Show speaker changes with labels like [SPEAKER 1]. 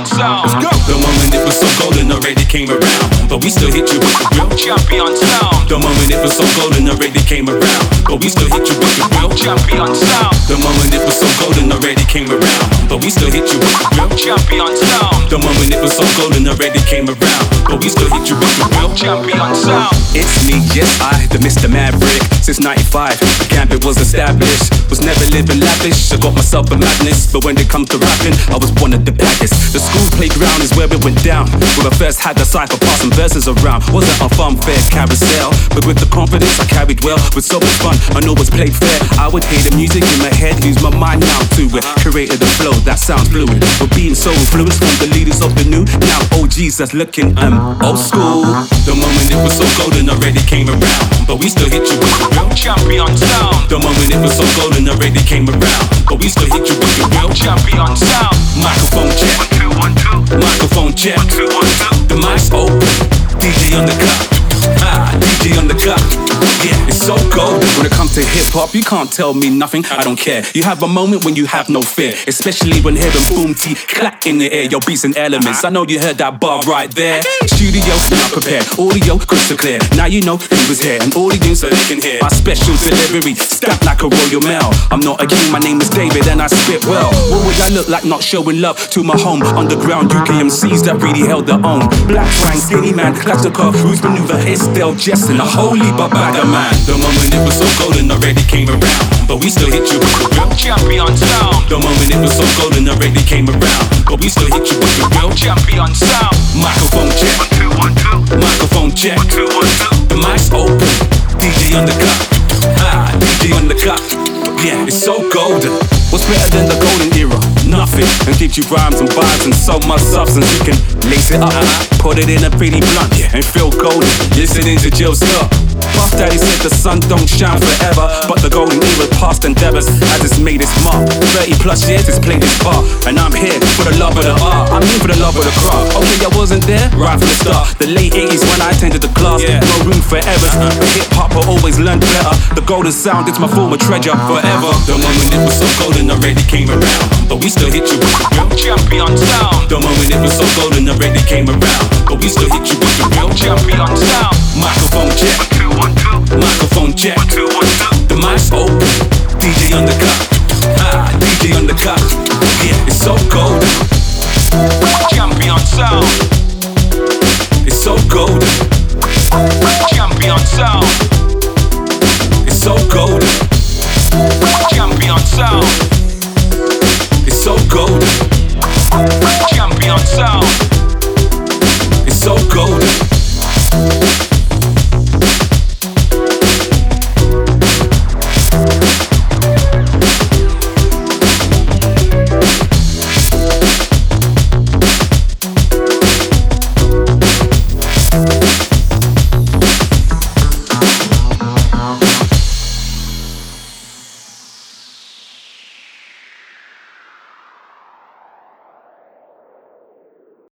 [SPEAKER 1] Champion sound.
[SPEAKER 2] Let's go. The moment it was so golden already came around, but we still hit you with the real
[SPEAKER 1] Champion sound.
[SPEAKER 2] The moment it was so golden already came around, but we still hit you with the real
[SPEAKER 1] Champion sound.
[SPEAKER 2] The moment it was so golden already came around, but we still hit you with the real
[SPEAKER 1] Champion sound.
[SPEAKER 2] The moment it was so golden already came around, but we still hit you with the real
[SPEAKER 1] Champion sound.
[SPEAKER 2] It's me, yes I, the Mr. Maverick. Since 95, Gambit was established. Was never living lavish. I got myself a madness, but when it comes to rapping, I was one of the baddest. The school playground is where it went down. When I first had the cipher passing verses around, wasn't a fun fair carousel, but with the confidence I carried well, with so much fun, I know it's played fair. I would hear the music in my head, use my mind now to it. Created the flow that sounds fluid. We're being so influenced from the leaders of the new, now OGs that's looking um old school. The moment it was so golden already came around, but we still hit you with the real
[SPEAKER 1] Champion sound.
[SPEAKER 2] The moment it was so golden already came around, but we still hit you with the real
[SPEAKER 1] Champion sound.
[SPEAKER 2] microphone check,
[SPEAKER 1] One two one two.
[SPEAKER 2] microphone check.
[SPEAKER 1] Two one two.
[SPEAKER 2] The mic's open, DJ on the cut. Ah, DJ on the cut. Yeah, it's so golden. When it comes to hip hop, you can't tell me nothing. I don't care. You have a moment when you have no fear, especially when hearing boom T clack in the air. Your beats and elements. I know you heard that bar right there. Studio not prepared, audio crystal clear. Now you know he was here, and all the so they can hear my special delivery. Stacked like a royal mail. I'm not a king, my name is David, and I spit well. What would I look like not showing love to my home? Underground UK MCs that really held their own. Blak Twang, skinny man, Klashnekoff, Roots Manuva still just in a holy babada man. The moment it was so golden already came around, but we still hit you with the real.
[SPEAKER 1] Champion sound.
[SPEAKER 2] The moment it was so golden already came around, but we still hit you with the real.
[SPEAKER 1] Champion sound.
[SPEAKER 2] Microphone check,
[SPEAKER 1] One two one two.
[SPEAKER 2] microphone check.
[SPEAKER 1] One two one two.
[SPEAKER 2] The mic's open, DJ on the cut. Ah, DJ on the cut. Yeah, it's so golden. What's better than the golden era? Nothing. And gives you rhymes and vibes and so much substance. You can lace it up, put it in a pretty blunt, and feel golden. Listening to Jill Scott. Daddy said the sun don't shine forever, but the golden era past endeavors has it's made its mark. 30 plus years it's played its part, and I'm here for the love of the art. I'm here for the love of the craft. Okay, I wasn't there right from the start. The late 80s when I attended the class, yeah. no room for errors. Uh-huh. But hip hop I always learned better. The golden sound is my former treasure forever. The moment it was so golden already came around, but we still hit you with the real.
[SPEAKER 1] Champion sound.
[SPEAKER 2] The moment it was so golden already came around, but we still hit you with the real.
[SPEAKER 1] Champion sound.
[SPEAKER 2] Microphone check,
[SPEAKER 1] check. The mic's open.
[SPEAKER 2] DJ undercut.
[SPEAKER 1] Ah, DJ undercut. Yeah,
[SPEAKER 2] it's so cold. Champion sound. It's so cold. Champion sound. It's so cold. Champion sound. It's so cold.
[SPEAKER 1] Champion sound.